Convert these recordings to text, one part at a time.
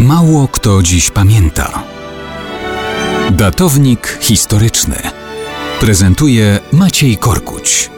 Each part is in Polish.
Mało kto dziś pamięta. Datownik historyczny prezentuje Maciej Korkuć.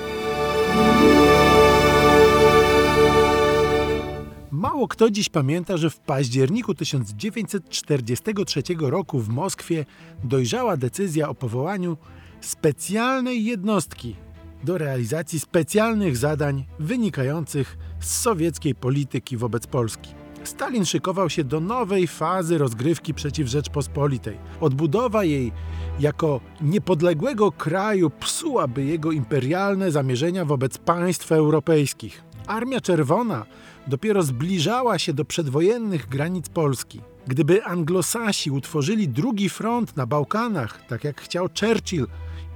Mało kto dziś pamięta, że w październiku 1943 roku w Moskwie dojrzała decyzja o powołaniu specjalnej jednostki do realizacji specjalnych zadań wynikających z sowieckiej polityki wobec Polski. Stalin szykował się do nowej fazy rozgrywki przeciw Rzeczpospolitej. Odbudowa jej jako niepodległego kraju psułaby jego imperialne zamierzenia wobec państw europejskich. Armia Czerwona dopiero zbliżała się do przedwojennych granic Polski. Gdyby Anglosasi utworzyli drugi front na Bałkanach, tak jak chciał Churchill,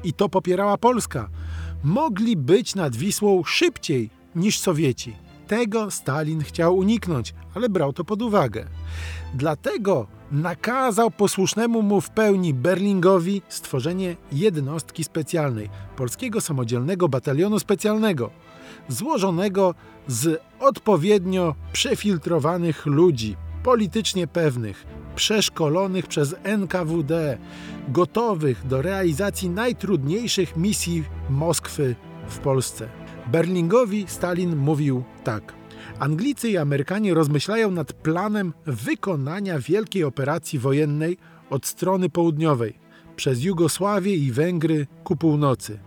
i to popierała Polska, mogli być nad Wisłą szybciej niż Sowieci. Tego Stalin chciał uniknąć, ale brał to pod uwagę. Dlatego nakazał posłusznemu mu w pełni Berlingowi stworzenie jednostki specjalnej, polskiego samodzielnego batalionu specjalnego, złożonego z odpowiednio przefiltrowanych ludzi, politycznie pewnych, przeszkolonych przez NKWD, gotowych do realizacji najtrudniejszych misji Moskwy w Polsce. Berlingowi Stalin mówił tak. Anglicy i Amerykanie rozmyślają nad planem wykonania wielkiej operacji wojennej od strony południowej, przez Jugosławię i Węgry ku północy.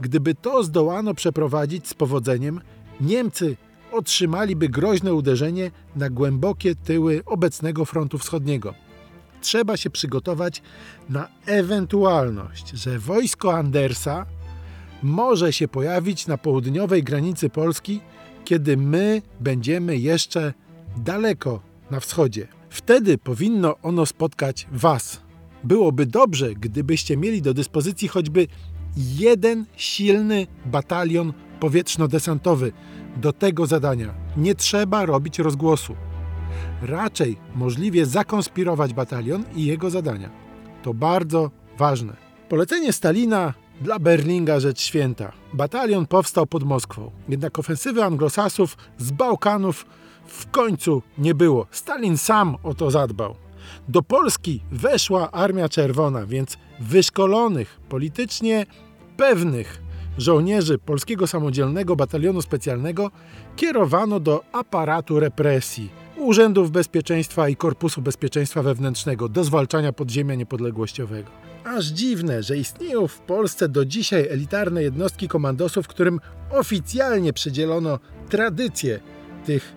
Gdyby to zdołano przeprowadzić z powodzeniem, Niemcy otrzymaliby groźne uderzenie na głębokie tyły obecnego frontu wschodniego. Trzeba się przygotować na ewentualność, że wojsko Andersa może się pojawić na południowej granicy Polski, kiedy my będziemy jeszcze daleko na wschodzie. Wtedy powinno ono spotkać Was. Byłoby dobrze, gdybyście mieli do dyspozycji choćby jeden silny batalion powietrzno-desantowy do tego zadania. Nie trzeba robić rozgłosu. Raczej możliwie zakonspirować batalion i jego zadania. To bardzo ważne. Polecenie Stalina dla Berlinga rzecz święta. Batalion powstał pod Moskwą, jednak ofensywy anglosasów z Bałkanów w końcu nie było. Stalin sam o to zadbał. Do Polski weszła Armia Czerwona, więc wyszkolonych, politycznie pewnych żołnierzy Polskiego Samodzielnego Batalionu Specjalnego kierowano do aparatu represji, Urzędów Bezpieczeństwa i Korpusu Bezpieczeństwa Wewnętrznego do zwalczania podziemia niepodległościowego. Aż dziwne, że istnieją w Polsce do dzisiaj elitarne jednostki komandosów, którym oficjalnie przydzielono tradycję tych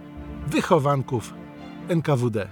wychowanków NKWD.